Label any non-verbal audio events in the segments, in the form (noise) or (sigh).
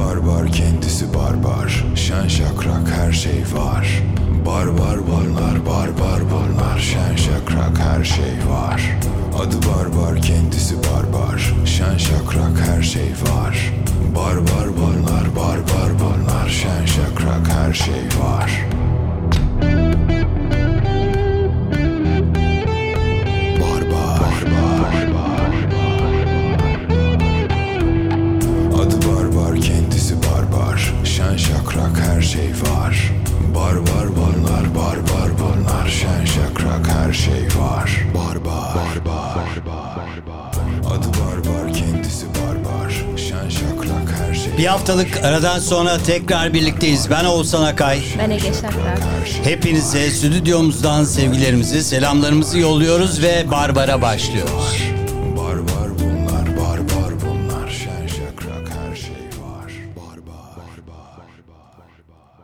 barbar kendisi barbar. Şen şakrak her şey var. Barbar bunlar barbar bunlar Şen şakrak her şey var. Adı barbar kendisi barbar. Şen şakrak her şey var. Barbar bunlar barbar bunlar Şen şakrak her şey var her şey var Barbar bunlar barbar bunlar Şen şakrak her şey var Barbar Barbar Adı barbar kendisi barbar Şen şakrak her şey Bir haftalık aradan sonra tekrar birlikteyiz. Ben Oğuzhan Akay. Ben Ege Şakrak. Hepinize stüdyomuzdan sevgilerimizi, selamlarımızı yolluyoruz ve Barbar'a başlıyoruz.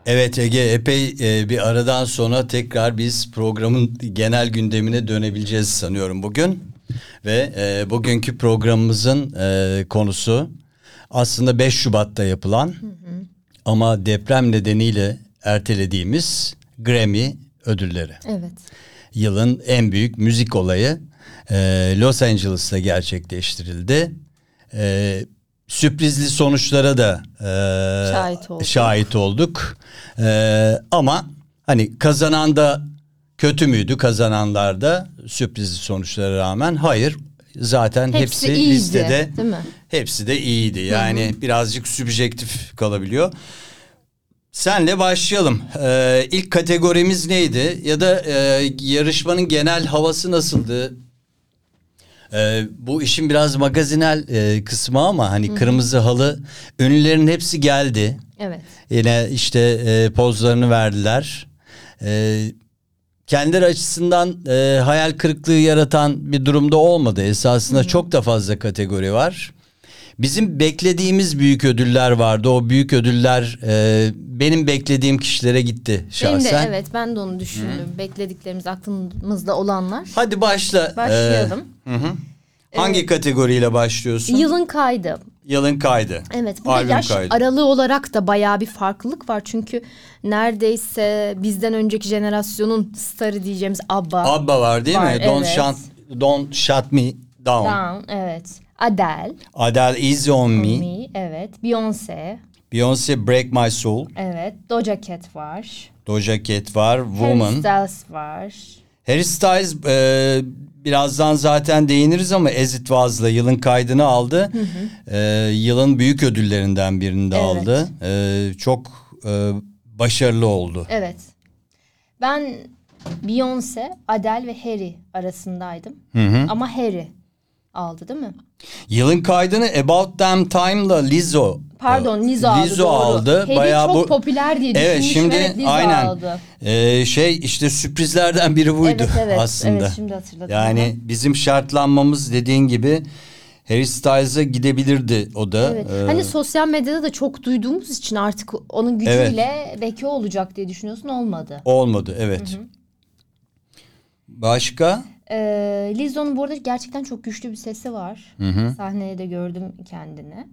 Evet Ege epey e, bir aradan sonra tekrar biz programın genel gündemine dönebileceğiz sanıyorum bugün. Ve e, bugünkü programımızın e, konusu aslında 5 Şubat'ta yapılan ama deprem nedeniyle ertelediğimiz Grammy ödülleri. Evet. yılın en büyük müzik olayı e, Los Angeles'ta gerçekleştirildi. E, sürprizli sonuçlara da e, Şahit olduk. şahit olduk. E, ama hani kazanan da kötü müydü kazananlar da sürprizli sonuçlara rağmen hayır zaten Hepsi hepsi, iyiydi, listede değil mi? hepsi de iyiydi yani birazcık sübjektif kalabiliyor. Senle başlayalım. Ee, ilk kategorimiz neydi? Ya da e, yarışmanın genel havası nasıldı? Ee, bu işin biraz magazinel e, kısmı ama hani kırmızı halı ünlülerin hepsi geldi. Evet. Yine işte e, pozlarını verdiler. E, kendileri açısından e, hayal kırıklığı yaratan bir durumda olmadı. Esasında çok da fazla kategori var. Bizim beklediğimiz büyük ödüller vardı. O büyük ödüller e, benim beklediğim kişilere gitti şahsen. Benim de evet ben de onu düşündüm. Beklediklerimiz aklımızda olanlar. Hadi başla. Başlayalım. E, hı hı. Hangi kategoriyle başlıyorsun? Yılın kaydı. Yılın kaydı. Evet. De Albüm yaş kaydı. aralığı olarak da bayağı bir farklılık var. Çünkü neredeyse bizden önceki jenerasyonun starı diyeceğimiz ABBA. ABBA var değil Var, mi? Don't evet. shut, don't shut me down. Down, evet. Adele. Adele Easy on Me. Me, evet. Beyoncé. Beyoncé Break My Soul. Evet. Doja Cat var. Doja Cat var. Harry Woman. Styles var. Harry Styles e, birazdan zaten değiniriz ama As It Was'la yılın kaydını aldı. E, yılın büyük ödüllerinden birini de Evet. aldı. E, çok e, başarılı oldu. Evet. Ben Beyoncé, Adele ve Harry arasındaydım. Ama Harry aldı değil mi? Yılın kaydını About Damn Time'la Lizzo Pardon Lizzo aldı. Lizzo doğru. aldı. Harry Bayağı çok bu- popüler diye Evet şimdi evet, Lizzo aynen aldı. Ee, şey işte sürprizlerden biri buydu Evet, evet, aslında. evet, şimdi hatırladım. Yani bizim şartlanmamız dediğin gibi Harry Styles'a gidebilirdi o da. Evet. Ee, Hani sosyal medyada da çok duyduğumuz için artık onun gücüyle belki olacak diye düşünüyorsun olmadı. olmadı evet. Başka? Ee, Lizzo'nun bu arada gerçekten çok güçlü bir sesi var. Sahneye de gördüm kendini.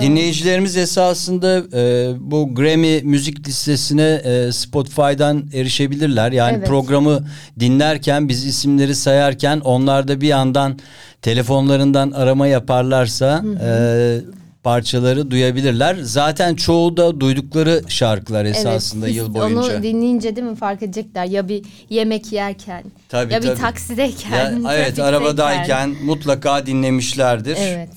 Dinleyicilerimiz esasında e, bu Grammy müzik listesine e, Spotify'dan erişebilirler. Yani Evet. programı dinlerken biz isimleri sayarken onlar da bir yandan telefonlarından arama yaparlarsa e, parçaları duyabilirler. Zaten çoğu da duydukları şarkılar esasında siz yıl boyunca. Onu dinleyince değil mi fark edecekler ya bir yemek yerken Tabii, ya bir tabii. taksideyken. Ya, (laughs) evet arabadayken mutlaka dinlemişlerdir. Evet.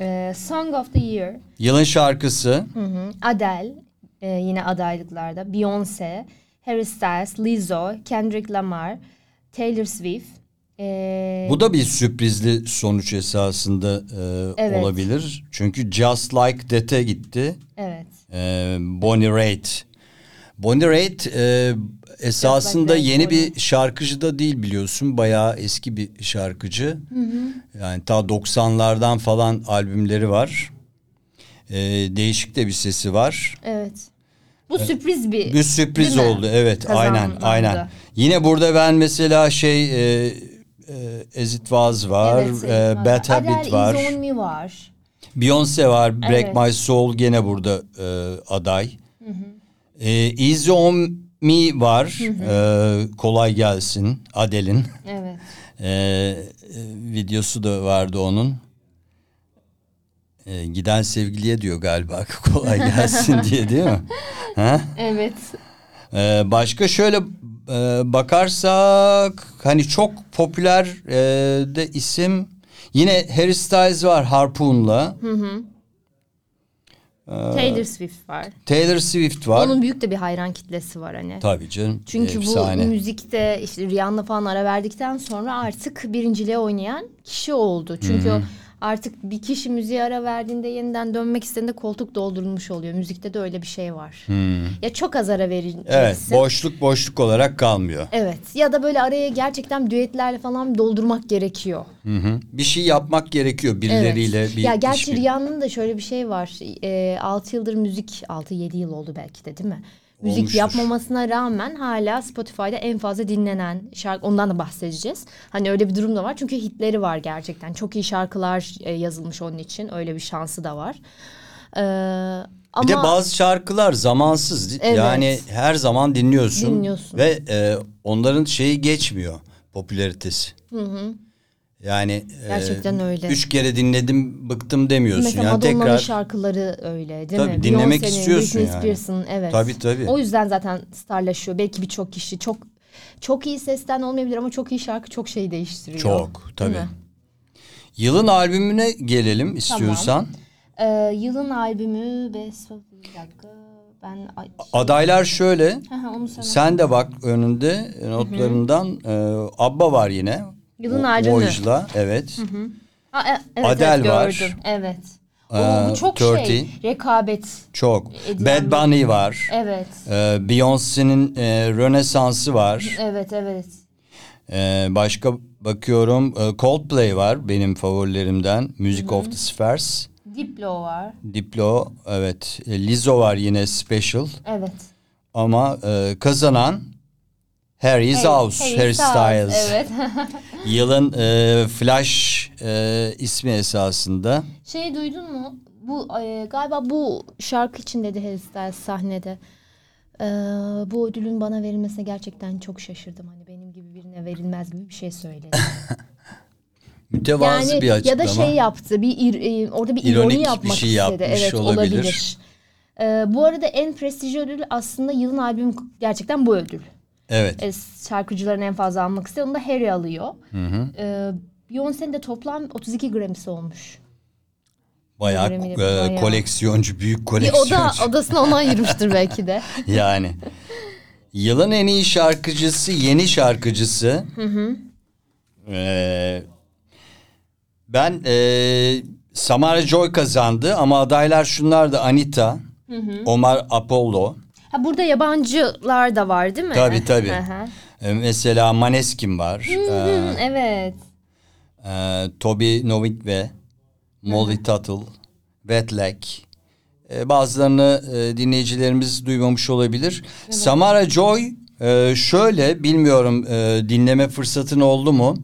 Ee, Song of the Year. Yılın şarkısı. Hı hı. Adele e, yine adaylıklarda. Beyoncé, Harry Styles, Lizzo, Kendrick Lamar, Taylor Swift. Ee, Bu da bir sürprizli sonuç esasında e, Evet. olabilir. Çünkü Just Like That'e gitti. evet. E, Bonnie Raitt. Bonnie Raitt e, esasında Like yeni doğru. bir şarkıcı da değil biliyorsun. Bayağı eski bir şarkıcı. Yani ta 90'lardan falan albümleri var. E, değişik de bir sesi var. Evet. Bu sürpriz bir Bir sürpriz oldu evet aynen Kazanlandı. aynen. Yine burada ben mesela şey e, e, As It Was var, Evet, e. Bad Habit Adele var. Is On Me var. Beyoncé var. Break Evet. My Soul gene burada e, aday. E, Easy On Me var. E, kolay gelsin. Adele'in. Evet. (laughs) E, e, videosu da vardı onun. E, giden sevgiliye diyor galiba (laughs) kolay gelsin diye değil mi? (laughs) Ha? Evet. Ee, başka şöyle e, bakarsak hani çok popüler e, de isim yine Harry Styles var Harpoon'la. Taylor Swift var. Taylor Swift var. Onun büyük de bir hayran kitlesi var hani. Tabii canım. Çünkü efsane. bu müzikte işte Rihanna falan ara verdikten sonra artık birinciliğe oynayan kişi oldu. Çünkü artık bir kişi müziğe ara verdiğinde yeniden dönmek istediğinde koltuk doldurulmuş oluyor. Müzikte de öyle bir şey var. Ya çok az ara vereceksin. Evet boşluk boşluk olarak kalmıyor. Evet ya da böyle araya gerçekten düetlerle falan doldurmak gerekiyor. Hı hı. Bir şey yapmak gerekiyor birileriyle. Evet. Bir ya gerçi. Rihanna'nın da şöyle bir şey var. E, 6 yıldır müzik 6-7 yıl oldu belki de değil mi? Müzik Olmuştur. yapmamasına rağmen hala Spotify'da en fazla dinlenen şarkı ondan da bahsedeceğiz. Hani öyle bir durum da var çünkü hitleri var gerçekten. Çok iyi şarkılar e, yazılmış onun için. Öyle bir şansı da var. Ee, ama Bir de bazı şarkılar zamansız. Evet. Yani her zaman dinliyorsun. Dinliyorsun. Ve e, onların şeyi geçmiyor. Popülaritesi. Yani e, Gerçekten öyle. Üç kere dinledim bıktım demiyorsun. Mesela yani Madonna'nın tekrar şarkıları öyle değil Tabii, mi? dinlemek Beyoncé'nin, istiyorsun Britney yani. Spears'ın evet. Tabii, tabii. O yüzden zaten starlaşıyor. Belki birçok kişi çok çok iyi sesten olmayabilir ama çok iyi şarkı çok şey değiştiriyor. çok Değil tabii. mi? Yılın albümüne gelelim istiyorsan. Ee, yılın albümü Best of bir dakika. Ben ay, Adaylar şöyle. Hı hı, onu. Sen de bak önünde notlarından e, Abba var yine. Yılın albümü. Voyage'la evet. Aa, e- evet, Adele evet, var. gördüm. Evet. Ee, Oo, bu çok 30. şey. Rekabet. Çok. Bad Bunny var. Evet. E, Beyoncé'nin e, Rönesans'ı var. Evet evet. E, başka bakıyorum e, Coldplay var benim favorilerimden. Music of the Spheres. Diplo var. Diplo evet. E, Lizzo var yine special. Evet. Ama e, kazanan Harry Styles. Harry Styles. Evet. (laughs) Yılın e, Flash e, ismi esasında. Şey duydun mu? Bu e, galiba bu şarkı için dedi Harry Styles sahnede. Ee, bu ödülün bana verilmesine gerçekten çok şaşırdım. Hani benim gibi birine verilmez gibi bir şey söyledi. (laughs) Mütevazı yani bir açıklama. ya da şey yaptı. Bir ir- e, orada bir İronik ironi bir yapmak şey istedi. yapmış evet olabilir. olabilir. Ee, bu arada en prestijli ödül aslında yılın albümü gerçekten bu ödül. Evet. E, şarkıcıların en fazla almak istediği onu da Harry alıyor. Ee, Beyoncé'nin de toplam 32 Grammy'si olmuş. Bayağı, Grammy, e, bayağı. koleksiyoncu, büyük Bir koleksiyoncu. oda (laughs) odasına onu ayırmıştır belki de. (laughs) yani. Yılın en iyi şarkıcısı, yeni şarkıcısı. Ee, ben e, Samara Joy kazandı ama adaylar şunlar da Anita, Omar Apollo. Ha burada yabancılar da var değil mi? Tabii, tabii. Hı hı. e, mesela Maneskin var. Ee, evet. e, Toby Novik ve Molly Tuttle, Wetlag. E, bazılarını e, dinleyicilerimiz duymamış olabilir. Samara Joy e, şöyle bilmiyorum e, dinleme fırsatın oldu mu?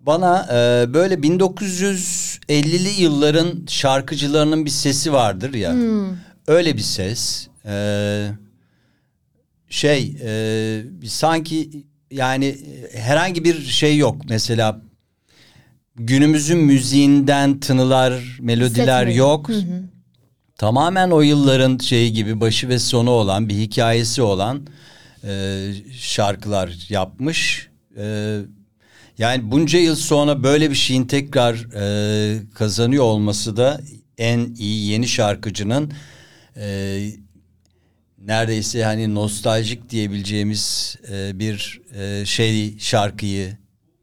Bana e, böyle 1950'li yılların şarkıcılarının bir sesi vardır ya. Öyle bir ses. E, şey e, sanki yani herhangi bir şey yok. Mesela günümüzün müziğinden tınılar, melodiler Hissetmeyin. yok. Tamamen o yılların şeyi gibi başı ve sonu olan bir hikayesi olan e, şarkılar yapmış. E, yani bunca yıl sonra böyle bir şeyin tekrar e, kazanıyor olması da en iyi yeni şarkıcının e, neredeyse hani nostaljik diyebileceğimiz e, bir e, şey şarkıyı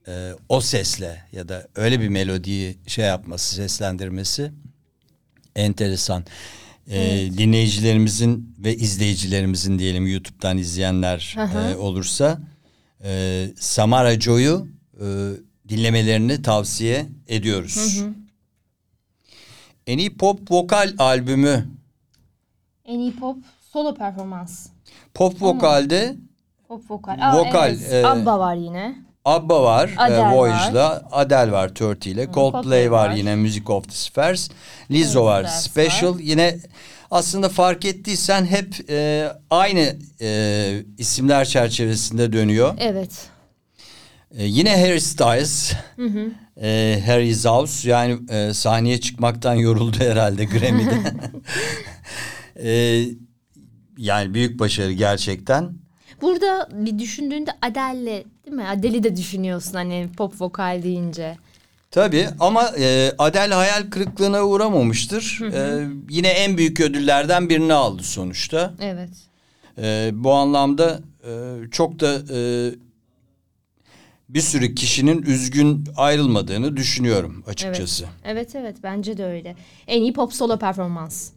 e, o sesle ya da öyle bir melodiyi şey yapması, seslendirmesi enteresan. E, dinleyicilerimizin ve izleyicilerimizin diyelim YouTube'dan izleyenler e, olursa e, Samara Joy'u e, dinlemelerini tavsiye ediyoruz. En iyi pop vokal albümü. En iyi pop solo performans. Pop vokalde Pop vokal. Aa, Vokal, Evet. e, Abba var yine. ABBA var, Adele e, Voyage'la, Adele var 30 ile, Coldplay, Coldplay var var. yine Music of the Spheres, Lizzo Evet, var, Spheres Special. var. Yine aslında fark ettiysen hep e, aynı e, isimler çerçevesinde dönüyor. Evet. E, yine Harry Styles, e, Harry Styles yani e, sahneye çıkmaktan yoruldu herhalde Grammy'de. (laughs) e, yani büyük başarı gerçekten. Burada bir düşündüğünde Adele'le değil mi? Adele'i de düşünüyorsun hani pop vokal deyince. Tabii ama e, Adele hayal kırıklığına uğramamıştır. E, yine en büyük ödüllerden birini aldı sonuçta. Evet. E, bu anlamda e, çok da e, bir sürü kişinin üzgün ayrılmadığını düşünüyorum açıkçası. Evet evet bence de öyle. En iyi pop solo performans.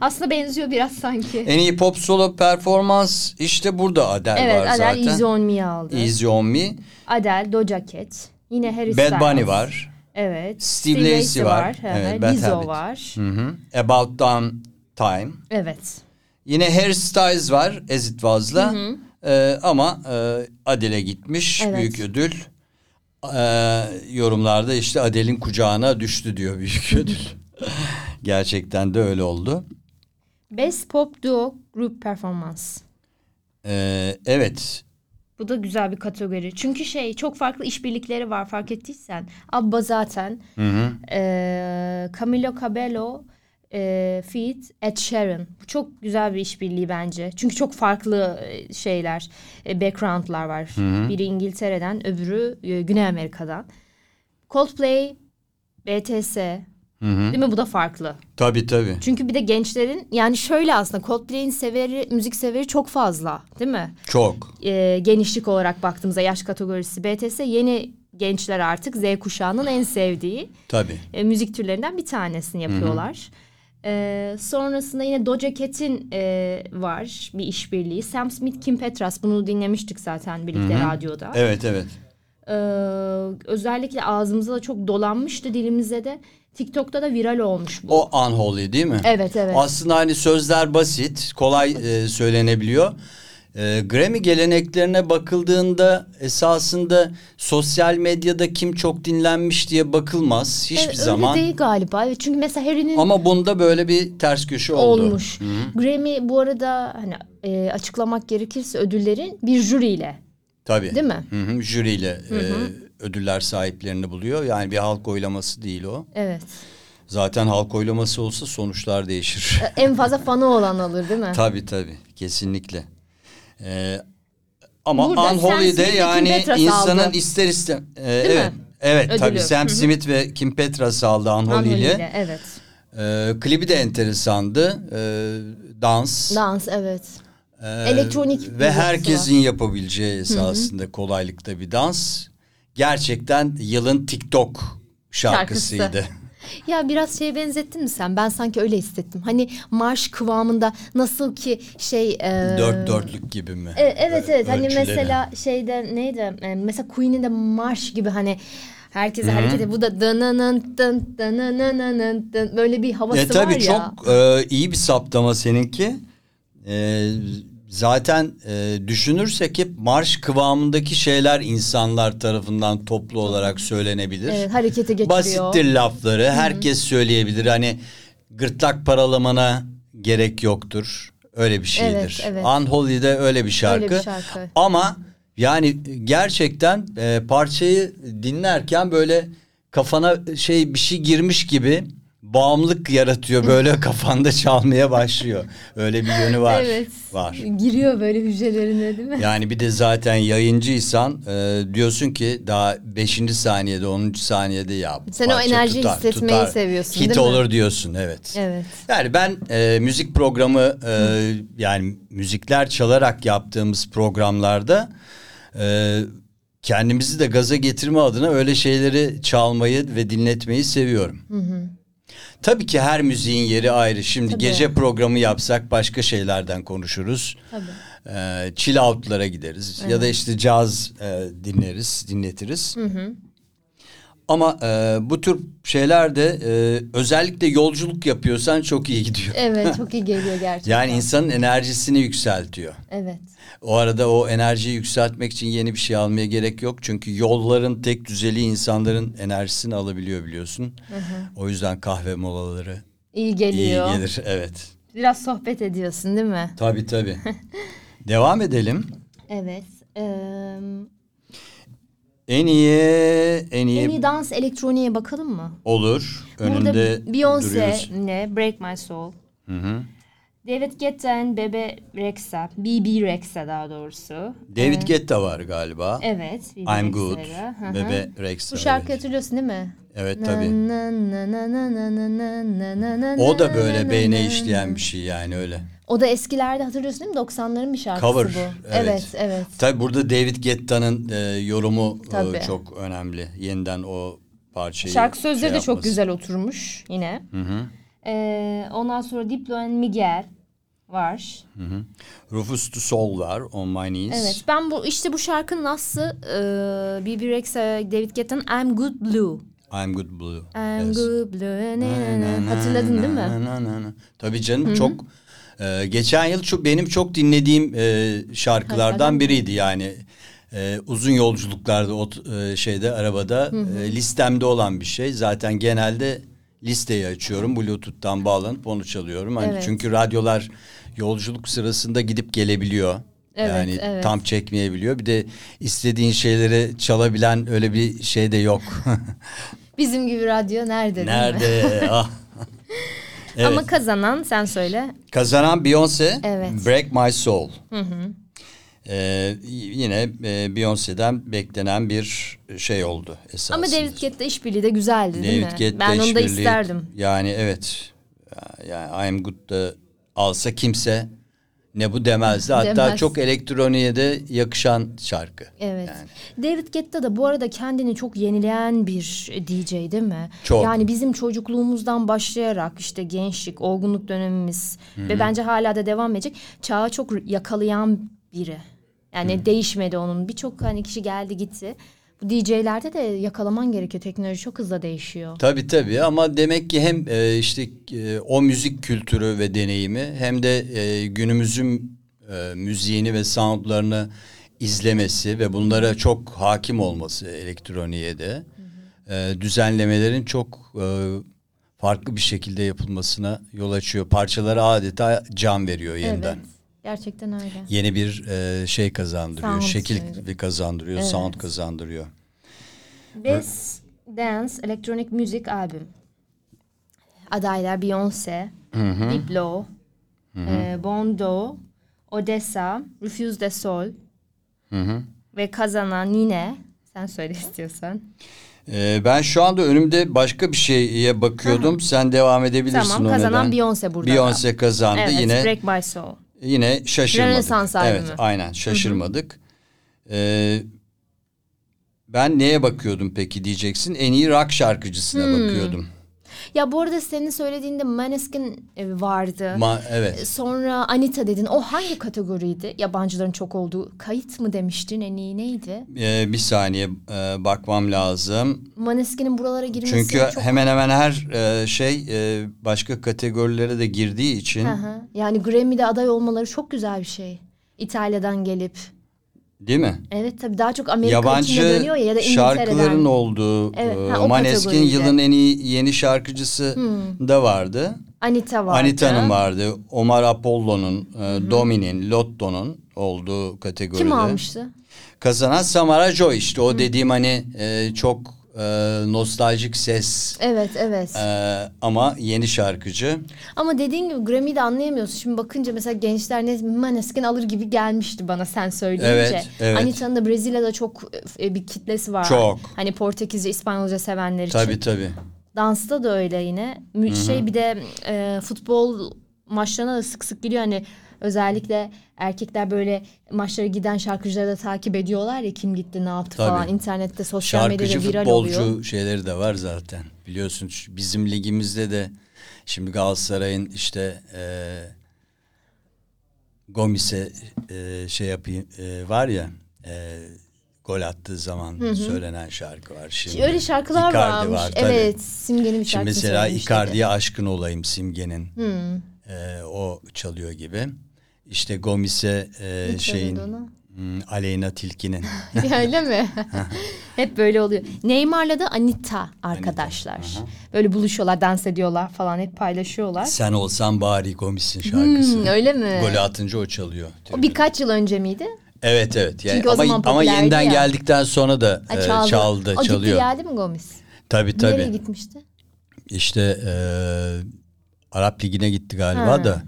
Aslında benziyor biraz sanki. En iyi pop solo performans işte burada Adele evet var Adele zaten. Easy On Me'yi aldı. Easy on Me. Adele Doja Cat. Yine Harry Bad Styles. Bunny var. Evet. Steve Lacy var. Hı hı. Evet, Bad Lizzo Habit. var. Hı hı. About Damn Time. Evet. Yine Harry Styles var As It Was'la. Ee, ama e, Adele gitmiş. Evet. Büyük ödül. Ee, yorumlarda işte Adele'in kucağına düştü diyor büyük (laughs) ödül. Gerçekten de öyle oldu. Best Pop Duo Group Performance. Ee, evet. Bu da güzel bir kategori. Çünkü şey çok farklı işbirlikleri var fark ettiysen. Abba zaten. Ee, Camilo Cabello e, feat Ed Sheeran. Bu çok güzel bir işbirliği bence. Çünkü çok farklı e, şeyler, e, backgroundlar var. Biri İngiltere'den, öbürü e, Güney Amerika'dan. Coldplay, BTS. Değil mi? Bu da farklı. Tabii tabii. Çünkü bir de gençlerin yani şöyle aslında Coldplay'in severi, müzik severi çok fazla değil mi? Çok. e, genişlik olarak baktığımızda yaş kategorisi BTS yeni gençler artık Z kuşağının en sevdiği Tabii. e, müzik türlerinden bir tanesini yapıyorlar. E, sonrasında yine Doja Cat'in e, var bir işbirliği. Sam Smith, Kim Petras bunu dinlemiştik zaten birlikte radyoda. Evet evet. E, özellikle ağzımıza da çok dolanmıştı dilimize de. TikTok'ta da viral olmuş bu. O Unholy değil mi? Evet evet. Aslında hani sözler basit, kolay e, söylenebiliyor. E, Grammy geleneklerine bakıldığında esasında sosyal medyada kim çok dinlenmiş diye bakılmaz hiçbir Evet, zaman. Öyle değil galiba. Çünkü mesela Harry'nin Ama bunda böyle bir ters köşe oldu. olmuş. Grammy bu arada hani e, açıklamak gerekirse ödüllerin bir jüriyle Tabii. değil mi? Hı hı, jüriyle e, ödüller sahiplerini buluyor. Yani bir halk oylaması değil o. Evet. Zaten halk oylaması olsa sonuçlar değişir. E, En fazla fanı olan alır değil mi? Tabii tabii kesinlikle. Ee, ama Burada yani insanın aldı. ister istem Ee, Değil evet mi? evet Ödülü. tabii Sam. Smith ve Kim Petras aldı Unholy Unholy ile. ile, Evet. Ee, klibi de enteresandı. Ee, dans. Dans evet. Ee, Elektronik ve herkesin yapabileceği esasında kolaylıkta bir dans. Gerçekten yılın TikTok şarkısıydı. Şarkısı. Ya biraz şeye benzettin mi sen? Ben sanki öyle hissettim. Hani marş kıvamında nasıl ki şey... e, Dört dörtlük gibi mi? E, evet evet hani Ölçüleri. mesela şeyde neydi E, mesela Queen'in de marş gibi hani herkese hareket ediyor. Bu da dınanın dın dınanın dın böyle bir havası E tabii var ya. çok e, iyi bir saptama seninki. E, zaten e, düşünürsek hep marş kıvamındaki şeyler insanlar tarafından toplu olarak söylenebilir. Evet, harekete geçiriyor. Basittir lafları. Herkes söyleyebilir. Hani gırtlak paralamana gerek yoktur. Öyle bir şeydir. Evet, evet. Unholy'de öyle bir şarkı. Öyle bir şarkı. Ama yani gerçekten e, parçayı dinlerken böyle kafana şey bir şey girmiş gibi bağımlılık yaratıyor. Böyle (laughs) kafanda çalmaya başlıyor. Öyle bir yönü var. Evet. Var. Giriyor böyle hücrelerine değil mi? Yani bir de zaten yayıncıysan e, diyorsun ki daha 5. saniyede 10. saniyede ya Sen o enerjiyi hissetmeyi seviyorsun, Hit değil mi? olur diyorsun evet. Evet. Yani ben e, müzik programı e, yani müzikler çalarak yaptığımız programlarda e, kendimizi de gaza getirme adına öyle şeyleri çalmayı ve dinletmeyi seviyorum. Tabii ki her müziğin yeri ayrı. Şimdi Tabii. gece programı yapsak başka şeylerden konuşuruz. Tabii. E, chill out'lara gideriz ya da işte caz e, dinleriz, dinletiriz. Ama e, bu tür şeyler de e, özellikle yolculuk yapıyorsan çok iyi gidiyor. Evet (laughs) çok iyi geliyor gerçekten. Yani insanın enerjisini yükseltiyor. Evet. O arada o enerjiyi yükseltmek için yeni bir şey almaya gerek yok. Çünkü yolların tek düzeliği insanların enerjisini alabiliyor biliyorsun. O yüzden kahve molaları İyi iyi geliyor. gelir. Evet. Biraz sohbet ediyorsun değil mi? Tabii tabii. (laughs) Devam edelim. Evet. Eee En iyi en iyi, en iyi dans elektroniğe bakalım mı? olur. Önünde Burada Beyoncé duruyoruz. ne? Break My Soul. Hı hı. David Guetta and Bebe Rexha. BB Rexha daha doğrusu. David Guetta var galiba. Evet. BB I'm Good. Rexha'da. Hı hı. Bebe Rexha. Bu şarkıyı hatırlıyorsun değil mi? Evet Na, tabii. na, na, na, na, na, na, na, na, na, O da böyle na, beyne na, işleyen bir şey yani öyle. O da eskilerde hatırlıyorsun değil mi? 90'ların bir şarkısı Cover. bu. Evet. Evet, evet. Tabii burada David Guetta'nın e, yorumu e, çok önemli. Yeniden o parçayı Şarkı sözleri şey de çok güzel oturmuş yine. Hı hı. Ee, ondan sonra Diplo and Miguel var. Hı hı. Rufus to Soul var On My Knees. Evet ben bu işte bu şarkının aslı e, BB Rexha David Guetta'nın I'm Good Blue. I'm Good Blue. I'm Yes. Good Blue. Na, ne. na, Hatırladın na, değil mi? na, na, na, na. Tabii canım çok e, geçen yıl çok benim çok dinlediğim e, şarkılardan biriydi yani. E, uzun yolculuklarda o e, şeyde arabada e, listemde olan bir şey. Zaten genelde listeyi açıyorum. Bluetooth'tan bağlanıp onu çalıyorum. Hani Evet. çünkü radyolar yolculuk sırasında gidip gelebiliyor. Evet, yani evet. tam çekmeyebiliyor. Bir de istediğin şeyleri çalabilen öyle bir şey de yok. Bizim gibi radyo nerede değil mi? Nerede? ah. (laughs) Evet. Ama kazanan sen söyle. Kazanan Beyoncé, Evet. Break My Soul. Ee, y- yine e, Beyoncé'den beklenen bir şey oldu esasında. Ama David Guetta işbirliği de güzeldi değil David mi? Guetta ben onu da isterdim. Yani evet. Yani I'm Good'da alsa kimse ne bu demezdi. Hatta Demez. çok elektroniğe de yakışan şarkı. Evet. Yani. David Guetta da bu arada kendini çok yenileyen bir DJ değil mi? Çok. Yani bizim çocukluğumuzdan başlayarak işte gençlik, olgunluk dönemimiz ve bence hala da devam edecek. Çağı çok yakalayan biri. Yani değişmedi onun. Birçok hani kişi geldi gitti. Bu DJ'lerde de yakalaman gerekiyor. Teknoloji çok hızlı değişiyor. Tabii tabii ama demek ki hem e, işte e, o müzik kültürü ve deneyimi hem de e, günümüzün e, müziğini ve soundlarını izlemesi ve bunlara çok hakim olması elektroniğe de e, düzenlemelerin çok e, farklı bir şekilde yapılmasına yol açıyor. Parçalara adeta can veriyor yeniden. Evet. Gerçekten öyle. Yeni bir e, şey kazandırıyor, Sound şekil söyle. kazandırıyor, Evet. sound kazandırıyor. Best Dance Electronic Music Albüm. Adaylar Beyoncé, Diplo, e, Bondo, Odessa, Refuse the Soul Hı hı. ve kazanan yine sen söyle istiyorsan. Ee, ben şu anda önümde başka bir şeye bakıyordum. Sen devam edebilirsin Tamam kazanan. Beyoncé burada. Beyoncé kazandı. Evet, yine Break My Soul. Yine şaşırmadık. Rönesans Evet, albümü. aynen şaşırmadık. Ee, ben neye bakıyordum peki diyeceksin. En iyi rock şarkıcısına Hmm. bakıyordum. Ya bu arada senin söylediğinde Maneskin e, vardı. Ma- evet. Sonra Anita dedin. O hangi kategoriydi? Yabancıların çok olduğu. Kayıt mı demiştin? En iyi neydi? Ee, bir saniye e, bakmam lazım. Maneskin'in buralara girmesi Çünkü çok... hemen hemen her e, şey e, başka kategorilere de girdiği için Hı hı. Yani Grammy'de aday olmaları çok güzel bir şey. İtalya'dan gelip. Değil mi? Evet tabii daha çok Amerika Yabancı içine dönüyor ya ya da İngiltere'den. şarkıların olduğu Evet, e, ha, Maneskin yılın en iyi yeni şarkıcısı da vardı. Anita vardı. Anita'nın vardı. Omar Apollo'nun, e, Domi'nin, Lotto'nun olduğu kategoride. Kim almıştı? Kazanan Samara Joy işte o dediğim hani e, çok e, nostaljik ses Evet evet. e, ama yeni şarkıcı. Ama dediğin gibi Grammy'de anlayamıyorsun. Şimdi bakınca mesela gençler ne Maneskin alır gibi gelmişti bana sen söyleyince. Evet, evet. Anita'nın da Brezilya'da çok e, bir kitlesi var. Çok. Hani Portekizce, İspanyolca sevenler için. Tabii tabii. Dansta da öyle yine. Mü- Şey bir de e, futbol maçlarına da sık sık gidiyor. Hani özellikle erkekler böyle maçlara giden şarkıcıları da takip ediyorlar ya kim gitti ne yaptı Tabii. falan. İnternette sosyal medyada Şarkıcı viral futbolcu oluyor. şeyleri de var zaten. Biliyorsun bizim ligimizde de şimdi Galatasaray'ın işte e, Gomis'e e, şey yapayım e, var ya e, gol attığı zaman söylenen şarkı var. Şimdi Öyle şarkılar Icardi varmış. var, tabii. evet, Simge'nin bir Şimdi şarkısını mesela. Icardi'ye aşkın olayım Simge'nin. Ee, o çalıyor gibi. İşte Gomis'e e, şeyin hmm, Aleyna Tilki'nin. (laughs) Öyle mi? (laughs) Hep böyle oluyor. Neymar'la da Anita arkadaşlar. Böyle buluşuyorlar, dans ediyorlar falan hep paylaşıyorlar. Sen olsan bari Gomis'in şarkısı. Hmm, öyle mi? Golü atınca o çalıyor. O birkaç yıl önce miydi? Evet evet. Yani Çünkü o ama zaman ama yeniden ya. geldikten sonra da Ha, e, çaldı. çaldı, o çalıyor. gitti geldi mi Gomis? Tabii Nereye tabii. gitmişti? İşte e, Arap Ligi'ne gitti galiba Ha. da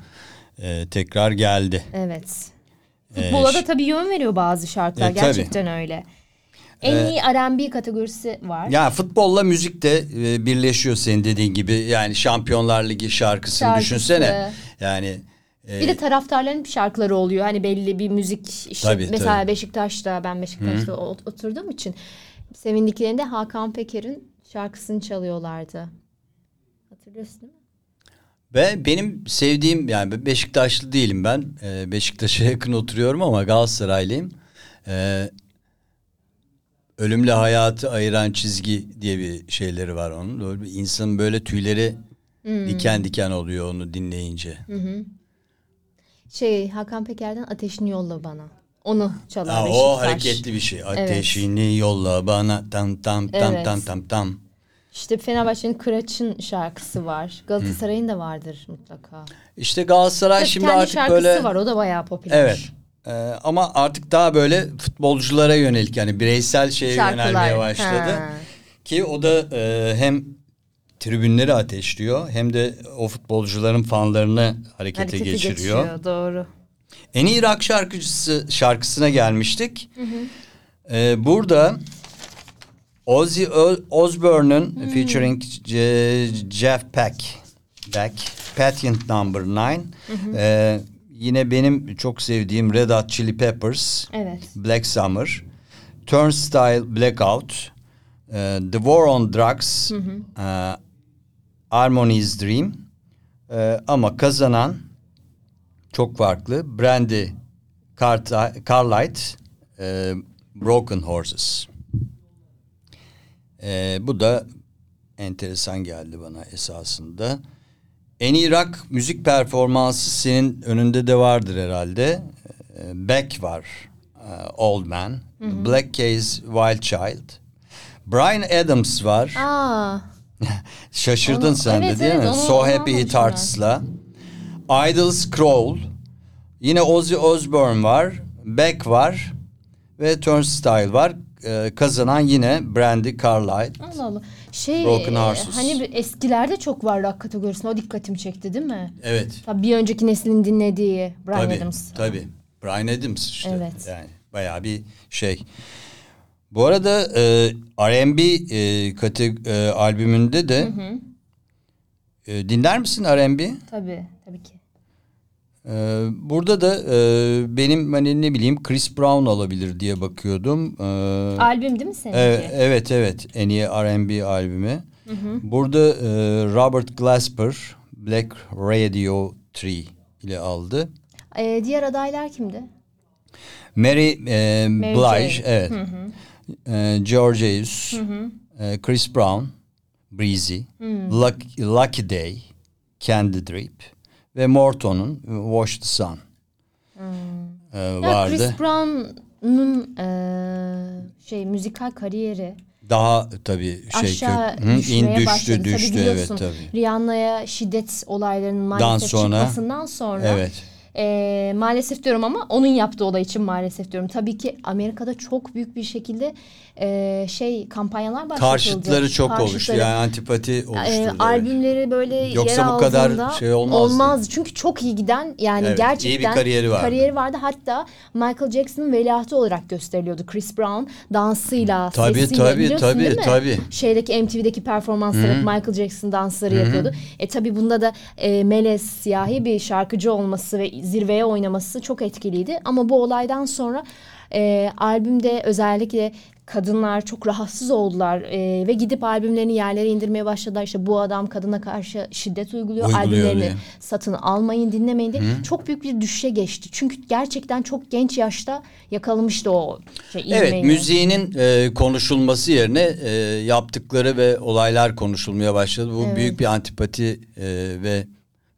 e, tekrar geldi. Evet. Ee, Futbola da ş- tabii yön veriyor bazı şarkılar. E, tabii. Gerçekten öyle. En iyi R&B kategorisi var. Ya futbolla müzik de e, birleşiyor senin dediğin gibi. Yani Şampiyonlar Ligi şarkısını Şarkısı. düşünsene. Yani e, Bir de taraftarların şarkıları oluyor. Hani belli bir müzik işte Tabii, mesela tabii. Beşiktaş'ta ben Beşiktaş'ta ot- oturduğum için sevindiklerinde Hakan Peker'in şarkısını çalıyorlardı. Hatırlıyorsun değil mi? Ve benim sevdiğim yani Beşiktaşlı değilim ben. Ee, Beşiktaş'a yakın oturuyorum ama Galatasaraylıyım. Ee, ölümle hayatı ayıran çizgi diye bir şeyleri var onun. Böyle bir insanın böyle tüyleri Hmm. diken diken oluyor onu dinleyince. Şey Hakan Peker'den Ateşini Yolla Bana. Onu çalar Ha, Beşiktaş. o hareketli bir şey. Ateşini yolla bana tam tam tam Evet. tam tam tam. İşte Fenerbahçe'nin Kıraç'ın şarkısı var. Galatasaray'ın da vardır mutlaka. İşte Galatasaray Tabii şimdi kendi artık şarkısı böyle var o da bayağı popüler. Evet. Ee, ama artık daha böyle futbolculara yönelik yani bireysel şeye Şarkılar. yönelmeye başladı. Ha. Ki o da e, hem tribünleri ateşliyor hem de o futbolcuların fanlarını harekete, Harekete geçiriyor. geçiriyor. Doğru. En iyi rock şarkıcısı şarkısına gelmiştik. Ee, burada Ozzy Osbourne'un featuring Je- Jeff Beck, Beck, Patient Number 9. Ee, yine benim çok sevdiğim Red Hot Chili Peppers, Evet. Black Summer, Turnstile Blackout, e, The War on Drugs, e, Harmony's Dream. E, ama kazanan çok farklı. Brandy Carti- Carlight, e, Broken Horses. E, bu da enteresan geldi bana esasında. En iyi rock müzik performansı senin önünde de vardır herhalde. E, Beck var. e, Old Man. Black Keys Wild Child. Brian Adams var. Aa, (laughs) Şaşırdın Onu- sen evet, de değil evet, mi? onu- so onu Happy It Hurts'la. Idols Crawl. Yine Ozzy Osbourne var. Beck var. Ve Turnstile var. Ee, kazanan yine Brandy Carlile. Allah Allah. Şey Broken e, Horses. hani bir eskilerde çok var rock kategorisinde o dikkatimi çekti değil mi? Evet. Tabii bir önceki neslin dinlediği Brian tabii, Adams. Tabii. Brian Adams işte. Evet. Yani bayağı bir şey. Bu arada e, R&B e, kate- e, albümünde de e, dinler misin R&B? Tabii, tabii ki. Ee, burada da e, benim hani ne bileyim Chris Brown olabilir diye bakıyordum. Ee, Albüm değil mi seninki? e- evet evet en iyi R&B albümü. Burada e, Robert Glasper Black Radio 3 ile aldı. Ee, diğer adaylar kimdi? Mary, e, Mary Blige J. evet. E, Georgius, e, Chris Brown, Breezy, Lucky, Lucky Day, Candy Drip ve Morton'un Wash the Sun e, Ya vardı. Chris Brown'un eee, şey müzikal kariyeri Daha tabii şey aşağı kök- Hı, in düştü başladı. Tabii düştü evet biliyorsun, tabii. Rihanna'ya şiddet olaylarının maalesef sonra- çıkmasından sonra Evet. Eee, maalesef diyorum ama onun yaptığı olay için maalesef diyorum. Tabii ki Amerika'da çok büyük bir şekilde eee, şey kampanyalar başlatıldı. Karşıtları çok oluştu Karşıtları. yani antipati. Ee, evet. albümleri böyle Yoksa yer bu kadar şey olmazdı. olmazdı. Çünkü çok iyi giden yani Evet, gerçekten iyi bir kariyeri vardı. kariyeri vardı. Hatta Michael Jackson'ın veliahtı olarak gösteriliyordu. Chris Brown dansıyla, Tabii, sesiyle tabii, biliyorsun tabii, değil mi? tabii. Şeydeki MTV'deki performansları Michael Jackson dansları yapıyordu. E tabii bunda da e, melez siyahi bir şarkıcı olması ve zirveye oynaması çok etkiliydi. Ama bu olaydan sonra e, albümde özellikle kadınlar çok rahatsız oldular e, ve gidip albümlerini yerlere indirmeye başladılar. İşte bu adam kadına karşı şiddet uyguluyor, Uyguluyor albümlerini diye. satın almayın, dinlemeyin diye çok büyük bir düşüşe geçti. Çünkü gerçekten çok genç yaşta yakalamıştı o şey, Evet ivmeyi. müziğinin e, konuşulması yerine e, yaptıkları ve olaylar konuşulmaya başladı. Bu Evet. büyük bir antipati e, ve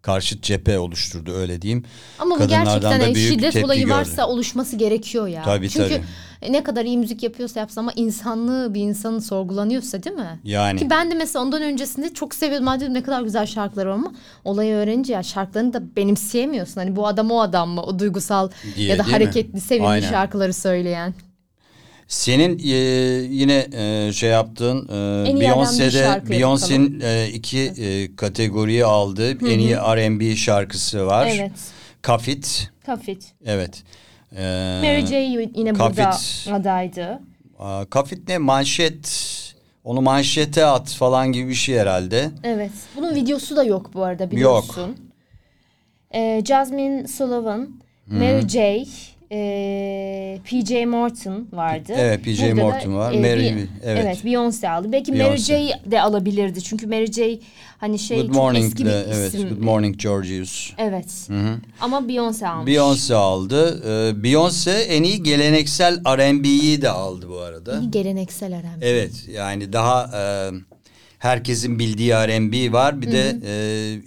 karşıt cephe oluşturdu öyle diyeyim. Ama bu gerçekten da büyük şiddet tepki olayı gördü. varsa oluşması gerekiyor ya. Tabii, Çünkü tabii. ne kadar iyi müzik yapıyorsa yapsa ama insanlığı bir insanın sorgulanıyorsa değil mi? Yani. Ki ben de mesela ondan öncesinde çok seviyordum. Dedim ne kadar güzel şarkılar var ama olayı öğrenince ya şarkılarını da benimseyemiyorsun. Hani bu adam o adam mı? O duygusal Diye, ya da değil mi? hareketli, sevimli Aynen. şarkıları söyleyen. Senin e, yine e, şey yaptığın e, Beyoncé'de Beyoncé'nin e, iki e, kategoriyi aldığı en iyi R&B şarkısı var. Evet. Kafit. Kafit. Evet. E, Mary J yine burada Kafit. adaydı. Aa, Kafit ne manşet onu manşete at falan gibi bir şey herhalde. Evet. Bunun videosu da yok bu arada biliyorsun. Ee, Jasmine Sullivan, Mary J, e, PJ Morton vardı. Evet, PJ Burada da, Morton var. e, Mary- evet. evet. Beyoncé aldı. Belki Beyoncé. Mary J de alabilirdi. Çünkü Mary J hani şey Good çok Morning eski bir de, evet. isim. Good Morning Georgius. Evet. Ama Beyoncé almış. Beyoncé aldı. Ee, Beyoncé en iyi geleneksel R&B'yi de aldı bu arada. İyi Geleneksel R&B. Evet yani daha e, herkesin bildiği R&B var. Bir de e,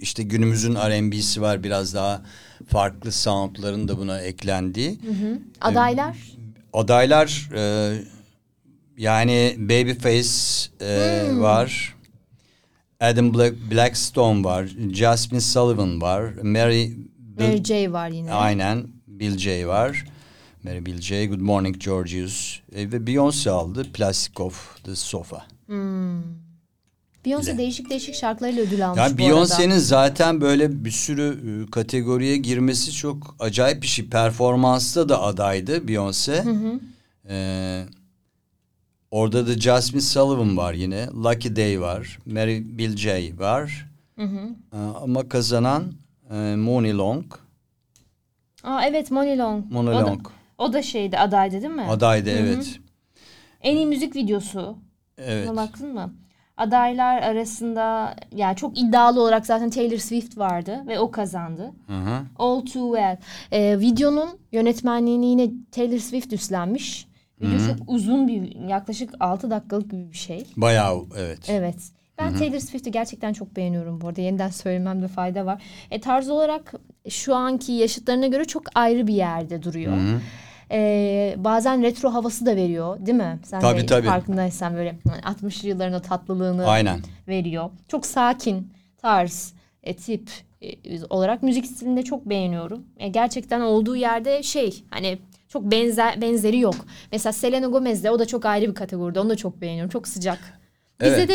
işte günümüzün R&B'si var biraz daha farklı soundların da buna eklendiği. Adaylar? Adaylar e, yani Babyface e, Hmm. var. Adam Black, Blackstone var. Jasmine Sullivan var. Mary, Mary J var yine. Aynen. Bill J var. Mary Bill J. Good Morning Georgius. E, ve Beyoncé aldı. Plastic of the Sofa. Beyoncé Le. değişik değişik şarkılarıyla ödül almış Yani. Beyoncé'nin zaten böyle bir sürü e, kategoriye girmesi çok acayip bir şey. Performansta da adaydı Beyoncé. Ee, orada da Jasmine Sullivan var yine. Lucky Day var. Mary Bill J var. Ee, ama kazanan e, Moni Long. Aa, evet Money Long. Moni o da, Long. o da şeydi adaydı değil mi? Adaydı evet. En iyi müzik videosu. Evet. Buna baktın mı? Adaylar arasında yani çok iddialı olarak zaten Taylor Swift vardı ve o kazandı. Hı hı. All Too Well. Ee, videonun yönetmenliğini yine Taylor Swift üstlenmiş. Video çok uzun bir yaklaşık 6 dakikalık gibi bir şey. Bayağı evet. Evet. Ben Taylor Swift'i gerçekten çok beğeniyorum bu arada. Yeniden söylememde fayda var. E, tarz olarak şu anki yaşıtlarına göre çok ayrı bir yerde duruyor. E, bazen retro havası da veriyor değil mi? Sen Tabii, de tabii. farkındaysan böyle hani 60'lı yılların o tatlılığını Aynen. veriyor. Çok sakin tarz, e, tip e, olarak müzik stilini de çok beğeniyorum. E, gerçekten olduğu yerde şey hani çok benzer benzeri yok. Mesela Selena Gomez de o da çok ayrı bir kategoride. Onu da çok beğeniyorum. Çok sıcak. Bize Evet. de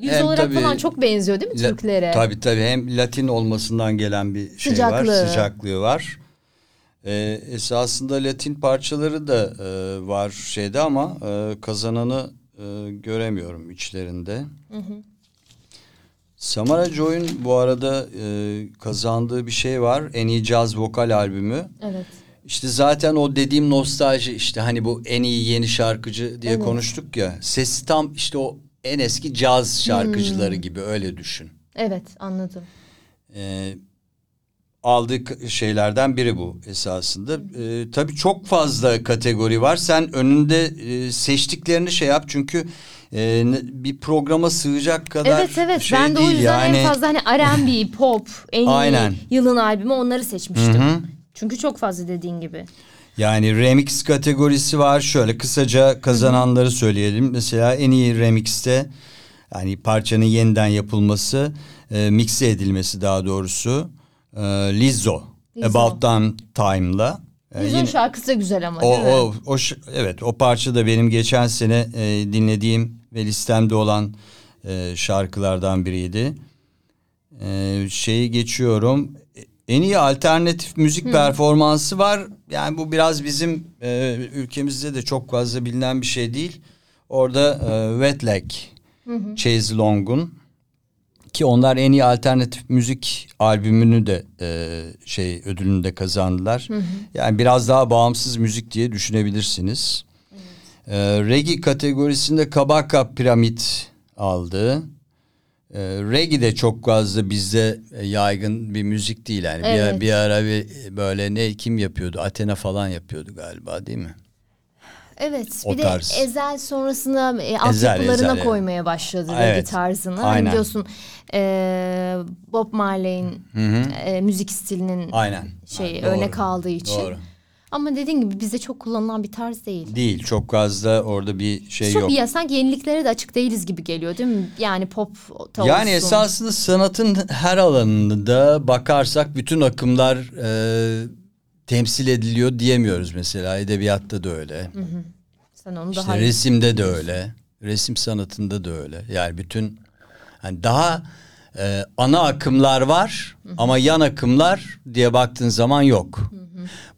yüz Hem olarak tabii- falan çok benziyor değil mi Türklere? Tabii tabii hem Latin olmasından gelen bir şey Sıcaklığı. var. Sıcaklığı var. Ee, esasında Latin parçaları da e, var şeyde ama e, kazananı e, göremiyorum içlerinde. Samara Joy'un bu arada e, kazandığı bir şey var. En iyi caz vokal albümü. Evet. İşte zaten o dediğim nostalji işte hani bu en iyi yeni şarkıcı diye Evet. konuştuk ya. Sesi tam işte o en eski caz şarkıcıları Hmm. gibi öyle düşün. Evet anladım. Ee, aldığı şeylerden biri bu esasında. Ee, tabii çok fazla kategori var. Sen önünde e, seçtiklerini şey yap çünkü e, bir programa sığacak kadar Evet evet şey ben de o yüzden yani. en fazla hani R&B, (laughs) pop, en iyi Aynen. yılın albümü onları seçmiştim. Hı hı. Çünkü çok fazla dediğin gibi. Yani remix kategorisi var. Şöyle kısaca kazananları söyleyelim. Mesela en iyi remixte yani parçanın yeniden yapılması, e, mixe edilmesi daha doğrusu. E, Lizzo, Lizzo. About Time Time'la. E, Yüzün yine- şarkısı da güzel ama o, değil mi? o, o, evet o parça da benim geçen sene e, dinlediğim ve listemde olan e, şarkılardan biriydi. E, şeyi geçiyorum. En iyi alternatif müzik performansı var. Yani bu biraz bizim e, ülkemizde de çok fazla bilinen bir şey değil. Orada e, Wet Leg, Chase Long'un ki onlar en iyi alternatif müzik albümünü de e, şey ödülünü de kazandılar. Yani biraz daha bağımsız müzik diye düşünebilirsiniz. Ee, reggae kategorisinde Kabaka Piramit aldı. Ee, reggae de çok fazla bizde e, yaygın bir müzik değil yani. Evet. Bir, bir ara bir böyle ne kim yapıyordu? Athena falan yapıyordu galiba değil mi? Evet O bir de tarz. Ezel sonrasında e, altyapılarına koymaya başladı Evet. reggae tarzını. Hani Aynen. biliyorsun e, Bob Marley'in e, müzik stilinin Aynen. şey Ha, doğru. örnek aldığı için. Doğru. Ama dediğin gibi bizde çok kullanılan bir tarz değil. Değil çok fazla orada bir şey çok yok. ya sanki yeniliklere de açık değiliz gibi geliyor değil mi? Yani pop da Yani olsun. esasında sanatın her alanında bakarsak bütün akımlar e, temsil ediliyor diyemiyoruz mesela. Edebiyatta da öyle. Sen onu İşte daha resimde de öyle. Resim sanatında da öyle. Yani bütün hani daha e, ana akımlar var ama yan akımlar diye baktığın zaman yok.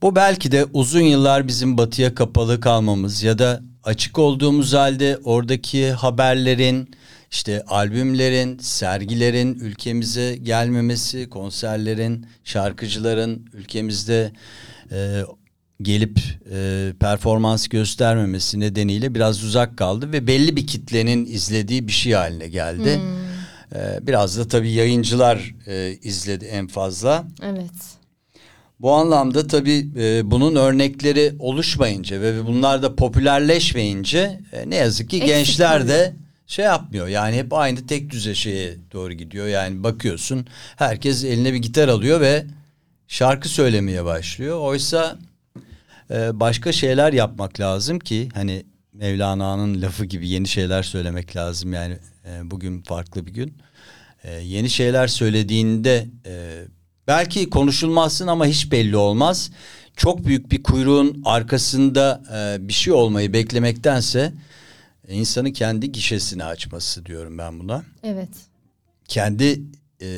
Bu belki de uzun yıllar bizim batıya kapalı kalmamız ya da açık olduğumuz halde oradaki haberlerin işte albümlerin, sergilerin ülkemize gelmemesi, konserlerin, şarkıcıların ülkemizde e, gelip e, performans göstermemesi nedeniyle biraz uzak kaldı ve belli bir kitlenin izlediği bir şey haline geldi. E, biraz da tabii yayıncılar e, izledi en fazla. Evet. Bu anlamda tabii e, bunun örnekleri oluşmayınca ve bunlar da popülerleşmeyince e, ne yazık ki Eksik gençler de şey yapmıyor. Yani hep aynı tek düze şeye doğru gidiyor. Yani bakıyorsun herkes eline bir gitar alıyor ve şarkı söylemeye başlıyor. Oysa e, başka şeyler yapmak lazım ki hani Mevlana'nın lafı gibi yeni şeyler söylemek lazım. Yani e, bugün farklı bir gün. E, yeni şeyler söylediğinde e, belki konuşulmazsın ama hiç belli olmaz. Çok büyük bir kuyruğun arkasında e, bir şey olmayı beklemektense insanın kendi gişesini açması diyorum ben buna. Evet. Kendi e,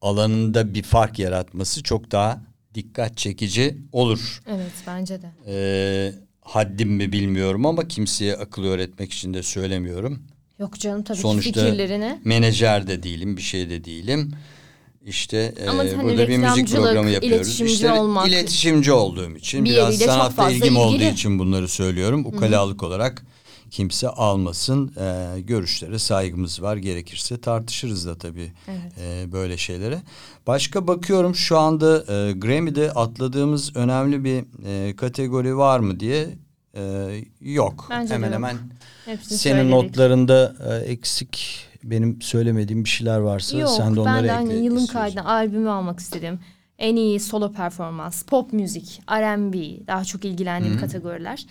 alanında bir fark yaratması çok daha dikkat çekici olur. Evet bence de. E, haddim mi bilmiyorum ama kimseye akıl öğretmek için de söylemiyorum. Yok canım tabii Sonuçta ki fikirlerini. menajer de değilim, bir şey de değilim. İşte e, Ama hani burada bir müzik programı yapıyoruz. iletişimci İşte olmak. iletişimci olduğum için Bir biraz fazla ilgim olduğu ilgili. için bunları söylüyorum. Ukalalık olarak kimse almasın. E, görüşlere saygımız var. Gerekirse tartışırız da tabii Evet. e, böyle şeylere. Başka bakıyorum şu anda e, Grammy'de atladığımız önemli bir e, kategori var mı diye e, yok. Bence hemen yok. hemen Hepsini senin söyledik. notlarında e, eksik benim söylemediğim bir şeyler varsa Yok sen de onları ben de ekle. hani yılın istiyorsan. kaydına albümü almak istedim. En iyi solo performans, pop müzik, R&B daha çok ilgilendiğim kategoriler.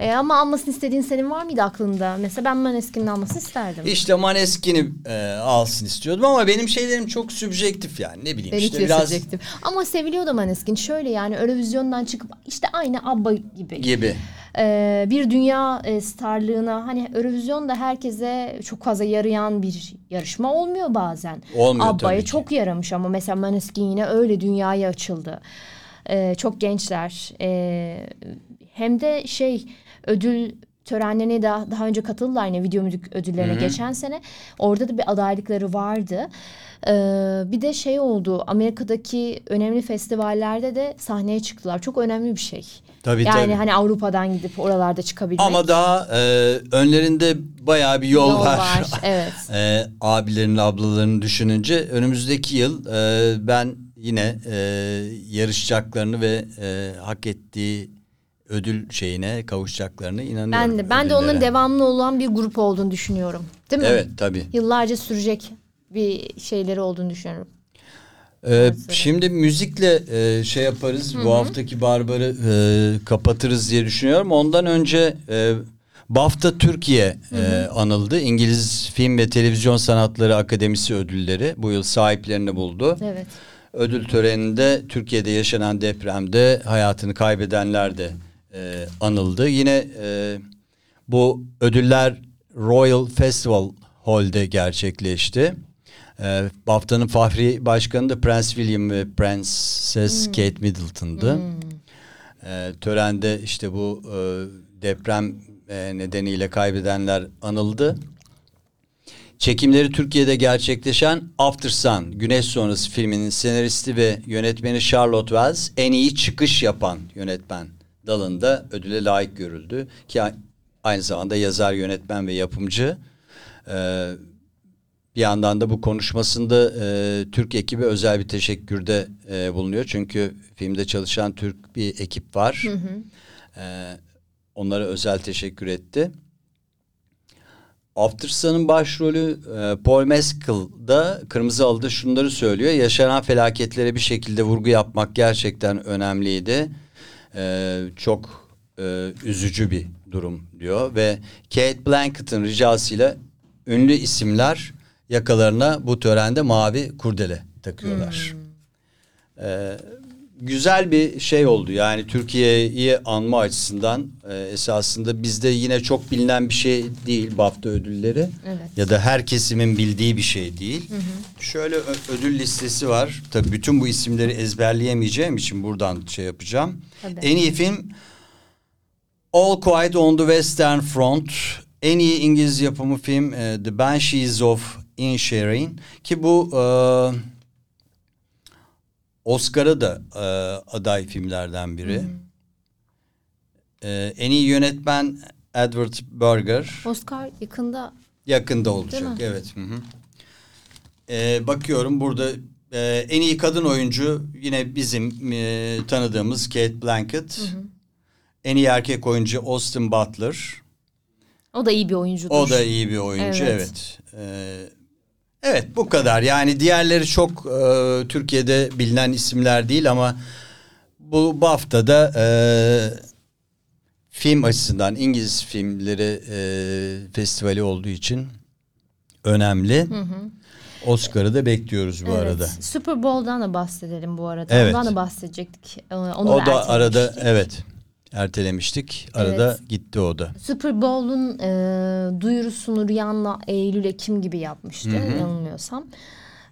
E, ama almasını istediğin senin var mıydı aklında? Mesela ben Maneskin'in almasını isterdim. İşte Maneskin'i e, alsın istiyordum ama benim şeylerim çok subjektif yani ne bileyim Benimki işte de biraz söyleyecektim. Ama seviliyor da Maneskin. Şöyle yani Eurovizyondan çıkıp işte aynı ABBA gibi. gibi. Ee, bir dünya e, starlığına hani Eurovision da herkese çok fazla yarayan bir yarışma olmuyor bazen. Olmuyor Abba'ya tabii ki. çok yaramış ama mesela Maneskin yine öyle dünyaya açıldı. Ee, çok gençler. Ee, hem de şey ödül törenlerine daha, daha önce katıldılar yine video müzik ödüllerine geçen sene. Orada da bir adaylıkları vardı. Ee, bir de şey oldu Amerika'daki önemli festivallerde de sahneye çıktılar. Çok önemli bir şey. Tabii, yani tabii. hani Avrupa'dan gidip oralarda çıkabilmek. Ama daha e, önlerinde bayağı bir yol, Yol var. var, (laughs) evet. e, abilerini ablalarını düşününce önümüzdeki yıl e, ben yine e, yarışacaklarını ve e, hak ettiği ödül şeyine kavuşacaklarını inanıyorum. ben de ben de onların devamlı olan bir grup olduğunu düşünüyorum. Değil mi? Evet tabii. Yıllarca sürecek bir şeyleri olduğunu düşünüyorum. Ee, şimdi müzikle e, şey yaparız. Bu haftaki Barbar'ı e, kapatırız diye düşünüyorum. Ondan önce e, BAFTA Türkiye e, anıldı. İngiliz Film ve Televizyon Sanatları Akademisi ödülleri bu yıl sahiplerini buldu. Evet. Ödül töreninde Türkiye'de yaşanan depremde hayatını kaybedenler de e, anıldı. Yine e, bu ödüller Royal Festival Hall'de gerçekleşti. E, BAFTA'nın Fahri Başkanı da Prince William ve Prenses Kate Middleton'dı. E, törende işte bu e, deprem e, nedeniyle kaybedenler anıldı. Çekimleri Türkiye'de gerçekleşen After Sun, Güneş Sonrası filminin senaristi ve yönetmeni Charlotte Wells en iyi çıkış yapan yönetmen dalında ödüle layık görüldü. Ki aynı zamanda yazar, yönetmen ve yapımcı. Ee, bir yandan da bu konuşmasında e, Türk ekibi özel bir teşekkürde e, bulunuyor. Çünkü filmde çalışan Türk bir ekip var. Ee, onlara özel teşekkür etti. After Sun'ın başrolü e, Paul Mescal da Kırmızı Halı'da şunları söylüyor. Yaşanan felaketlere bir şekilde vurgu yapmak gerçekten önemliydi. Ee, çok e, üzücü bir durum diyor. Ve Kate Blankett'ın ricasıyla ünlü isimler yakalarına bu törende mavi kurdele takıyorlar. Ee, güzel bir şey oldu. Yani Türkiye'yi anma açısından e, esasında bizde yine çok bilinen bir şey değil BAFTA ödülleri. Evet. Ya da her kesimin bildiği bir şey değil. Şöyle ö- ödül listesi var. Tabii bütün bu isimleri ezberleyemeyeceğim için buradan şey yapacağım. Tabii. En iyi film All Quiet on the Western Front. En iyi İngiliz yapımı film e, The Banshees of Inisherin ki bu e, Oscar'a da e, aday filmlerden biri. E, en iyi yönetmen Edward Berger. Oscar yakında Yakında olacak. Evet. Hı hı. Ee, bakıyorum burada e, en iyi kadın oyuncu yine bizim e, tanıdığımız Kate Blanchett. En iyi erkek oyuncu Austin Butler. o da iyi bir oyuncudur. O da iyi bir oyuncu. Evet. Evet. Ee, evet bu kadar. Yani diğerleri çok e, Türkiye'de bilinen isimler değil ama bu BAFTA'da e, film açısından İngiliz filmleri e, festivali olduğu için önemli. Oscar'ı da bekliyoruz bu Evet. arada. Super Bowl'dan da bahsedelim bu arada. Evet. Ondan da bahsedecektik. Ee, Onu O da ertelemiştik. arada evet ertelemiştik. Arada Evet. gitti o da. Super Bowl'un e, duyurusunu Rihanna Eylül Ekim gibi yapmıştı yanılmıyorsam.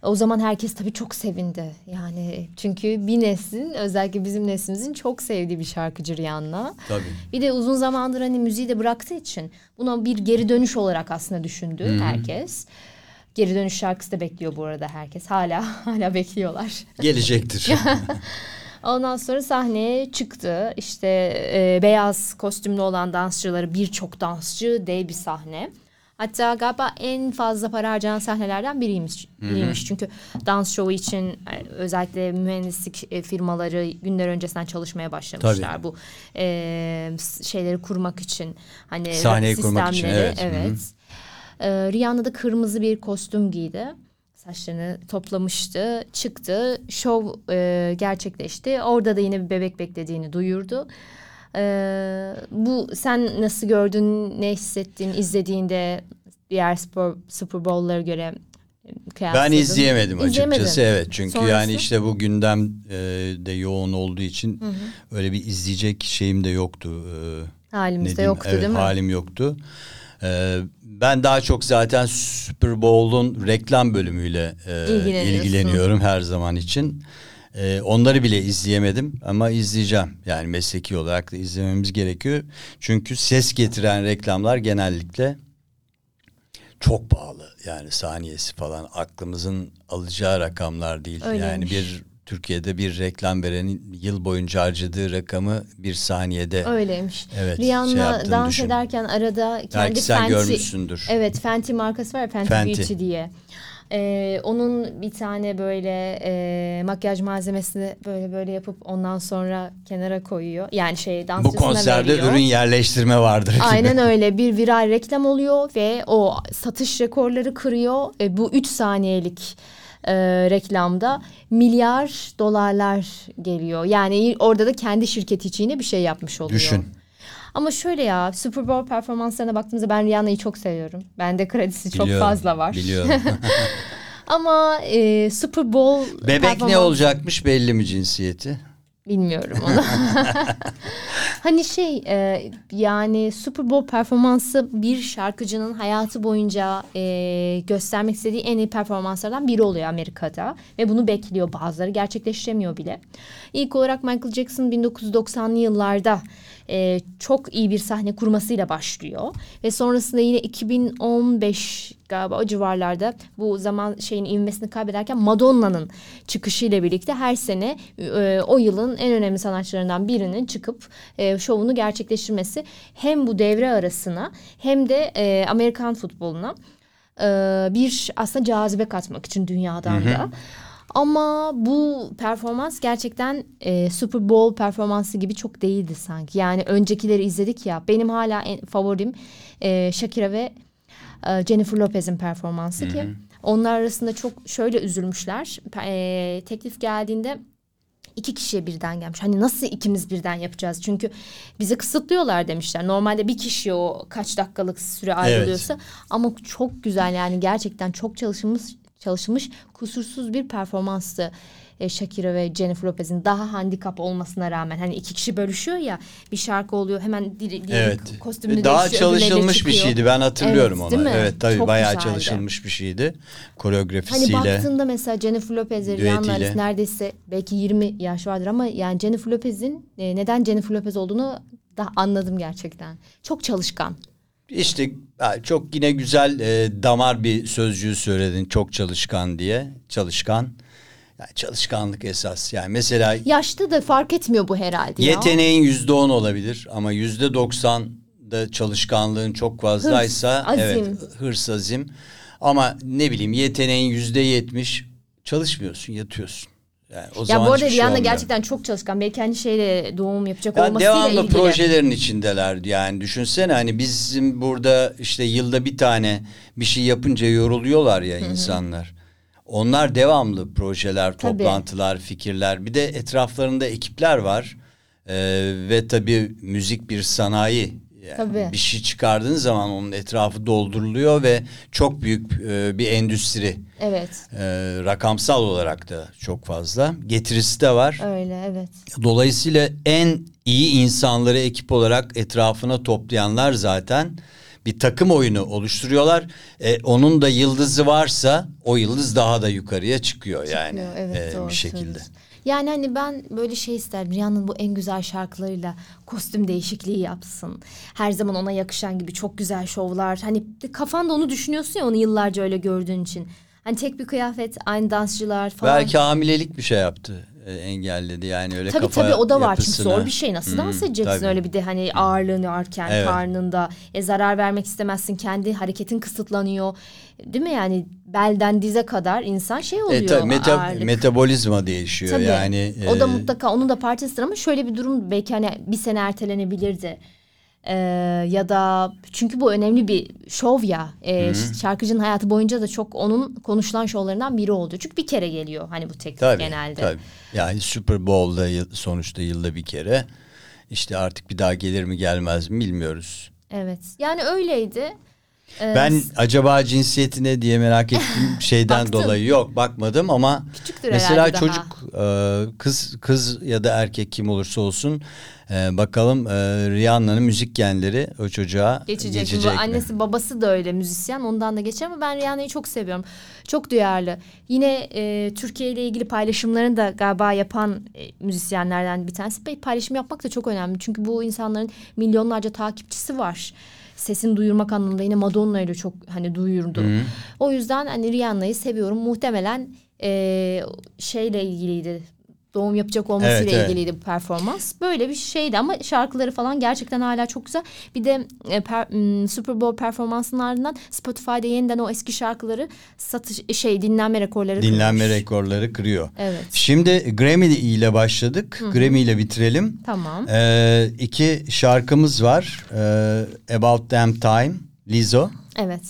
O zaman herkes tabii çok sevindi. Yani çünkü bir neslin özellikle bizim neslimizin çok sevdiği bir şarkıcı Rihanna. Tabii. Bir de uzun zamandır hani müziği de bıraktığı için buna bir geri dönüş olarak aslında düşündü herkes. Geri dönüş şarkısı da bekliyor bu arada herkes. Hala (laughs) hala bekliyorlar. Gelecektir. (laughs) Ondan sonra sahneye çıktı. İşte e, beyaz kostümlü olan dansçıları birçok dansçı dev bir sahne. Hatta galiba en fazla para harcanan sahnelerden biriymiş. biriymiş. Çünkü dans şovu için e, özellikle mühendislik e, firmaları günler öncesinden çalışmaya başlamışlar. Tabii. Bu e, şeyleri kurmak için. Hani Sahneyi kurmak için, evet. Evet. E, Rihanna da kırmızı bir kostüm giydi. Saçlarını toplamıştı, çıktı. Şov e, gerçekleşti. Orada da yine bir bebek beklediğini duyurdu. E, bu sen nasıl gördün, ne hissettin izlediğinde diğer spor, Super Bowl'lara göre Ben kıyasladın? izleyemedim İzleyemedin. açıkçası evet çünkü Sonrası? yani işte bu gündem e, de yoğun olduğu için öyle bir izleyecek şeyim de yoktu. E, Halimizde yoktu evet, değil mi? Halim yoktu. E, ben daha çok zaten Super Bowl'un reklam bölümüyle e, ilgileniyorum her zaman için. E, onları bile izleyemedim ama izleyeceğim. Yani mesleki olarak da izlememiz gerekiyor. Çünkü ses getiren reklamlar genellikle çok pahalı. Yani saniyesi falan aklımızın alacağı rakamlar değil. Yani Öyleymiş. bir Türkiye'de bir reklam verenin yıl boyunca harcadığı rakamı bir saniyede Öyleymiş. Evet, şey Rihanna yaptığını dans düşün. ederken arada kendi Belki sen Fenty, görmüşsündür. Evet Fenty markası var Fenty, Fenty. Beauty diye. Ee, onun bir tane böyle e, makyaj malzemesini böyle böyle yapıp ondan sonra kenara koyuyor. Yani şey bu dansçısına konserde veriyor. ürün yerleştirme vardır gibi. Aynen (laughs) öyle bir viral reklam oluyor ve o satış rekorları kırıyor. E, bu 3 saniyelik e, reklamda milyar dolarlar geliyor. Yani orada da kendi şirketi için yine bir şey yapmış oluyor. Düşün. Ama şöyle ya Super Bowl performanslarına baktığımızda ben Rihanna'yı çok seviyorum. Bende kredisi çok Biliyorum, fazla var. Biliyorum. (laughs) Ama e, Super Bowl Bebek ne performans- olacakmış belli mi cinsiyeti? Bilmiyorum onu. (laughs) hani şey e, yani Super Bowl performansı bir şarkıcının hayatı boyunca e, göstermek istediği en iyi performanslardan biri oluyor Amerika'da. Ve bunu bekliyor bazıları gerçekleştiremiyor bile. İlk olarak Michael Jackson 1990'lı yıllarda e, çok iyi bir sahne kurmasıyla başlıyor. Ve sonrasında yine 2015 galiba o civarlarda bu zaman şeyin ivmesini kaybederken Madonna'nın çıkışıyla birlikte her sene e, o yılın en önemli sanatçılarından birinin çıkıp e, şovunu gerçekleştirmesi hem bu devre arasına hem de e, Amerikan futboluna e, bir aslında cazibe katmak için dünyadan da. Ama bu performans gerçekten e, Super Bowl performansı gibi çok değildi sanki. Yani öncekileri izledik ya. Benim hala en favorim e, Shakira ve e, Jennifer Lopez'in performansı ki onlar arasında çok şöyle üzülmüşler. E, teklif geldiğinde iki kişiye birden gelmiş. Hani nasıl ikimiz birden yapacağız? Çünkü bizi kısıtlıyorlar demişler. Normalde bir kişiye o kaç dakikalık süre ayrılıyorsa ama çok güzel yani gerçekten çok çalışılmış çalışılmış kusursuz bir performanstı. E, Shakira ve Jennifer Lopez'in daha handikap olmasına rağmen hani iki kişi bölüşüyor ya bir şarkı oluyor hemen diri, diri Evet. kostümünü Daha çalışılmış bir şeydi. Ben hatırlıyorum Evet, onu. Evet tabii Çok bayağı güzeldi. çalışılmış bir şeydi. Hani Koreografisiyle. baktığında mesela Jennifer Lopez ve Rihanna neredeyse belki 20 yaş vardır ama yani Jennifer Lopez'in e, neden Jennifer Lopez olduğunu da anladım gerçekten. Çok çalışkan. İşte çok yine güzel e, damar bir sözcüğü söyledin. Çok çalışkan diye. Çalışkan. Yani çalışkanlık esas. Yani mesela Yaşta da fark etmiyor bu herhalde yeteneğin yüzde on olabilir ama yüzde doksan da çalışkanlığın çok fazlaysa Hırs, azim. evet hırs azim. Ama ne bileyim yeteneğin yüzde yetmiş çalışmıyorsun yatıyorsun. Yani o Ya zaman bu arada şey Rihanna olmuyor. gerçekten çok çalışkan. Belki hani şeyle doğum yapacak Ya olmasıyla devamlı ilgili. projelerin içindeler yani düşünsene hani bizim burada işte yılda bir tane bir şey yapınca yoruluyorlar ya insanlar. Onlar devamlı projeler, Tabii. toplantılar, fikirler. Bir de etraflarında ekipler var. Ee, ve tabii müzik bir sanayi. Yani Tabii. Bir şey çıkardığın zaman onun etrafı dolduruluyor ve çok büyük e, bir endüstri. Evet Ee, rakamsal olarak da çok fazla. Getirisi de var. öyle evet. Dolayısıyla en iyi insanları ekip olarak etrafına toplayanlar zaten bir takım oyunu oluşturuyorlar. E, onun da yıldızı varsa o yıldız daha da yukarıya çıkıyor yani Çıkıyor, evet, e, bir şekilde. söylüyorsun. Yani hani ben böyle şey isterim. Rihanna'nın bu en güzel şarkılarıyla kostüm değişikliği yapsın. Her zaman ona yakışan gibi çok güzel şovlar. Hani kafanda onu düşünüyorsun ya onu yıllarca öyle gördüğün için. Hani tek bir kıyafet, aynı dansçılar falan. Belki hamilelik bir şey yaptı. e, engelledi yani öyle Tabii kafa tabii o da var çünkü zor bir şey. Nasıl dans Hmm, edeceksin tabii. öyle bir de hani ağırlığını arken Evet. karnında. E, zarar vermek istemezsin. Kendi hareketin kısıtlanıyor. Değil mi yani belden dize kadar insan şey oluyor. E, tabii, meta- ağırlık. metabolizma değişiyor Tabii. yani. o da e, mutlaka onun da partisidir ama şöyle bir durum belki hani bir sene ertelenebilirdi. Ee, ya da çünkü bu önemli bir şov ya. Ee, şarkıcının hayatı boyunca da çok onun konuşulan şovlarından biri oldu. Çünkü bir kere geliyor hani bu teklif Tabii, genelde. tabii. Yani Super Bowl'da yıl- sonuçta yılda bir kere. İşte artık bir daha gelir mi gelmez mi bilmiyoruz. Evet. Yani öyleydi. Ee, Ben acaba cinsiyeti ne diye merak ettim (laughs) şeyden Baktın. dolayı yok bakmadım ama Küçüktür mesela herhalde daha. çocuk e, kız kız ya da erkek kim olursa olsun e, bakalım e, Rihanna'nın müzik genleri o çocuğa geçecek. geçecek, mi? annesi babası da öyle müzisyen. Ondan da geçer ama ben Rihanna'yı çok seviyorum. Çok duyarlı. Yine e, Türkiye ile ilgili paylaşımlarını da galiba yapan e, müzisyenlerden bir tanesi. Paylaşım yapmak da çok önemli. Çünkü bu insanların milyonlarca takipçisi var. Sesini duyurmak anlamında yine Madonna ile çok hani duyurdu. O yüzden hani Rihanna'yı seviyorum. Muhtemelen e, şeyle ilgiliydi. Doğum yapacak olmasıyla Evet, evet. ilgiliydi bu performans. Böyle bir şeydi ama şarkıları falan gerçekten hala çok güzel. Bir de e, per- m, Super Bowl performansının ardından Spotify'da yeniden o eski şarkıları satış şey dinlenme rekorları dinlenme kırmış. rekorları kırıyor. Evet. Şimdi Grammy ile başladık. Grammy ile bitirelim. Tamam. Ee, iki şarkımız var. Ee, About Damn Time, Lizzo, Evet.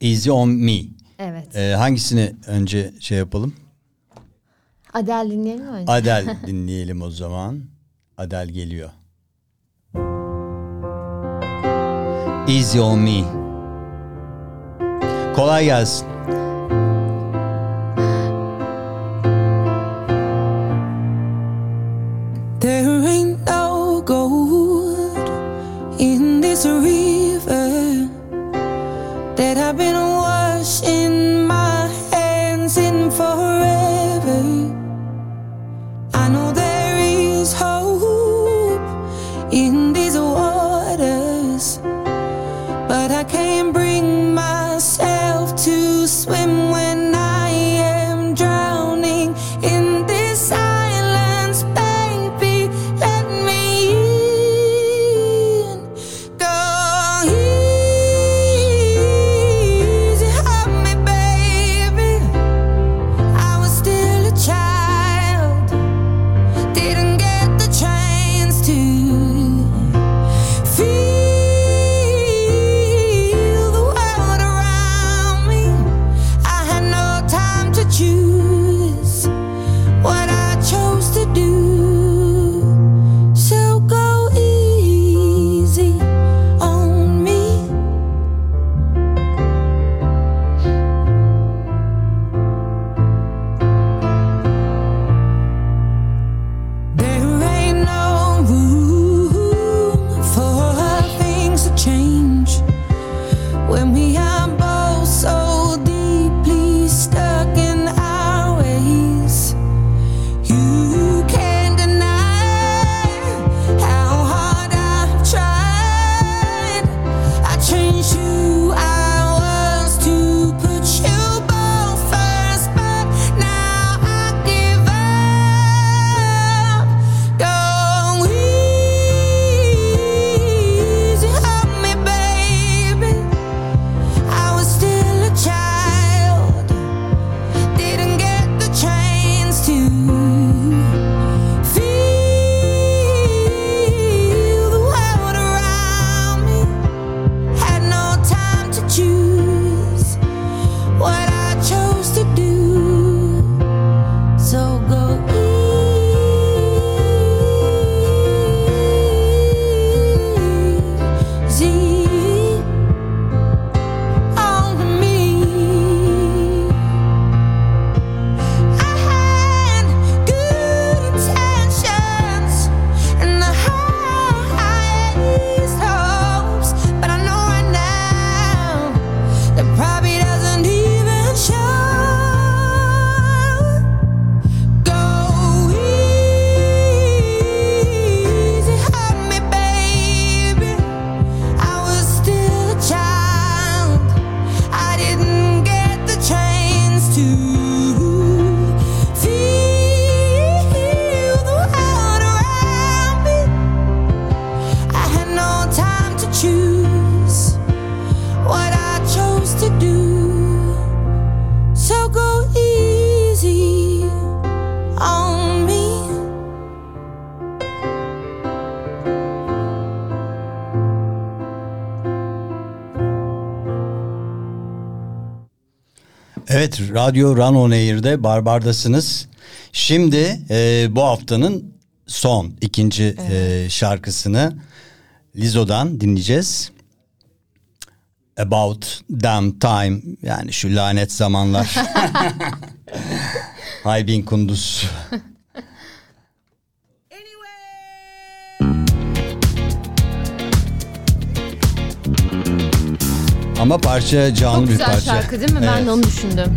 Easy On Me. Evet. Ee, hangisini önce şey yapalım? Adele dinleyelim mi önce? Adele dinleyelim o zaman. Adele geliyor. Easy On Me. Kolay gelsin. There ain't no gold in this river that I've been Radyo Rano Nehir'de Barbardasınız. Şimdi e, bu haftanın son ikinci e, evet. e, şarkısını Lizzo'dan dinleyeceğiz. About Damn Time yani şu lanet zamanlar. (laughs) Haybin Kunduz. Ama parça canlı Çok bir parça. Çok güzel şarkı değil mi? Evet. Ben de onu düşündüm.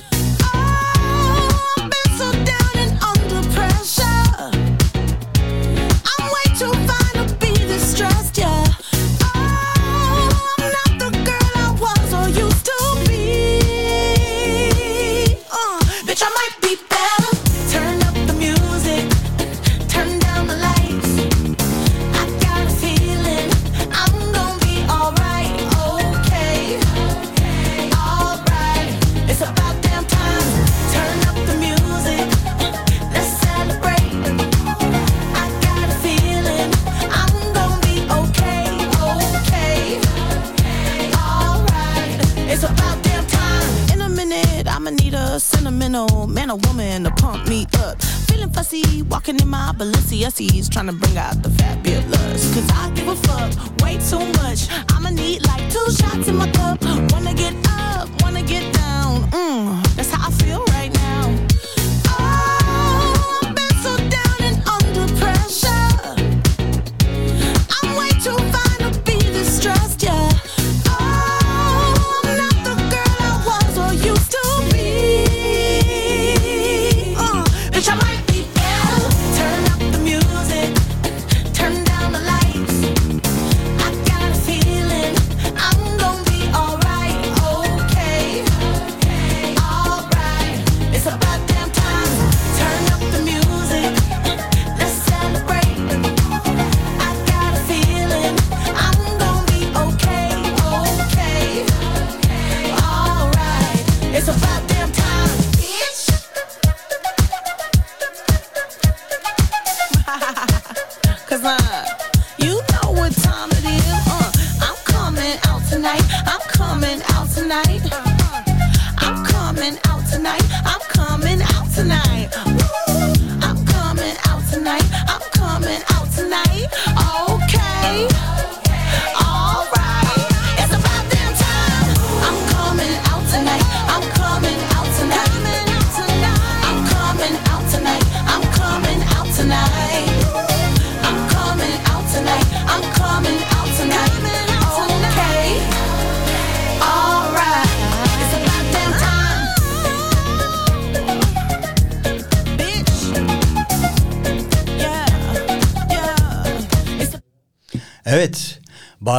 Balenciennes trying to bring out the fabulous. Cause I give a fuck way too much. I'ma need like two shots in my cup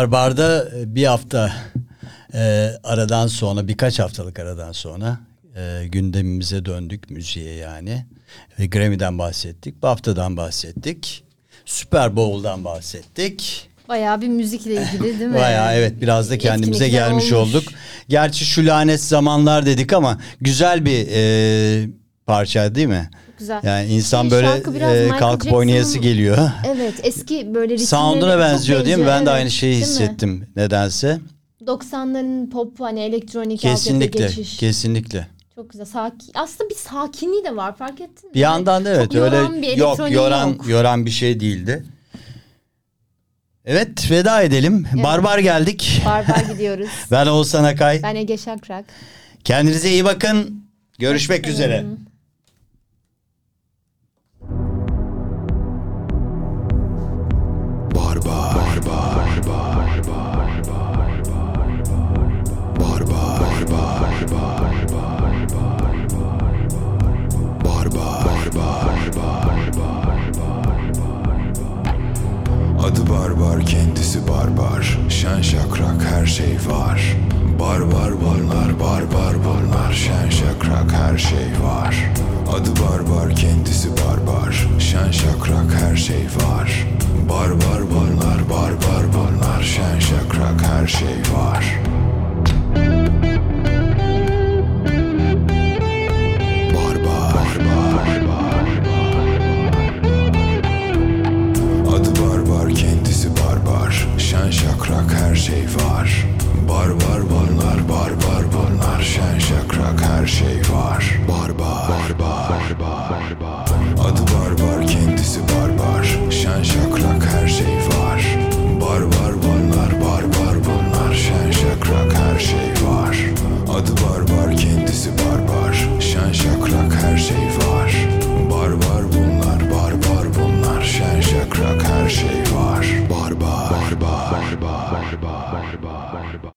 Barbar'da e, bir hafta e, aradan sonra, birkaç haftalık aradan sonra e, gündemimize döndük müziğe yani. Ve Grammy'den bahsettik, BAFTA'dan bahsettik, Super Bowl'dan bahsettik. Bayağı bir müzikle ilgili değil mi? (laughs) Bayağı evet biraz da kendimize Etkinlikler gelmiş olmuş. olduk. Gerçi şu lanet zamanlar dedik ama güzel bir e, parça değil mi? Güzel. Yani insan Şey, böyle e, kalkıp oynayası Jackson'ın- geliyor. (laughs) Evet eski böyle ritimleri Sound'una benziyor değil mi? Ben de evet. aynı şeyi Değil mi? hissettim nedense. 90'ların pop hani elektronik Kesinlikle, geçiş. kesinlikle. Çok güzel. Sakin. Aslında bir sakinliği de var fark ettin mi? Bir yandan da evet Çok yoran öyle bir yok yoran yok. yoran bir şey değildi. Evet veda edelim. Barbar geldik. Barbar (laughs) gidiyoruz. Ben Oğuzhan Akay. ben Ege Şakrak. Kendinize iyi bakın. Görüşmek üzere. Kendisi barbar Şen şakrak her şey var. Barbar bunlar barbar bunlar Şen şakrak her şey var. Adı barbar kendisi barbar Şen şakrak her şey var. Barbar bunlar barbar bunlar Şen şakrak her şey var her şey var. Bar Barbar bunlar barbar bunlar Şen şakrak her şey var. Barbar barbar barbar Adı barbar kendisi barbar Şen şakrak her şey var. Bar Barbar bunlar barbar bunlar Şen şakrak her şey var. Adı barbar kendisi barbar Şen şakrak her şey var. Barba. Barba.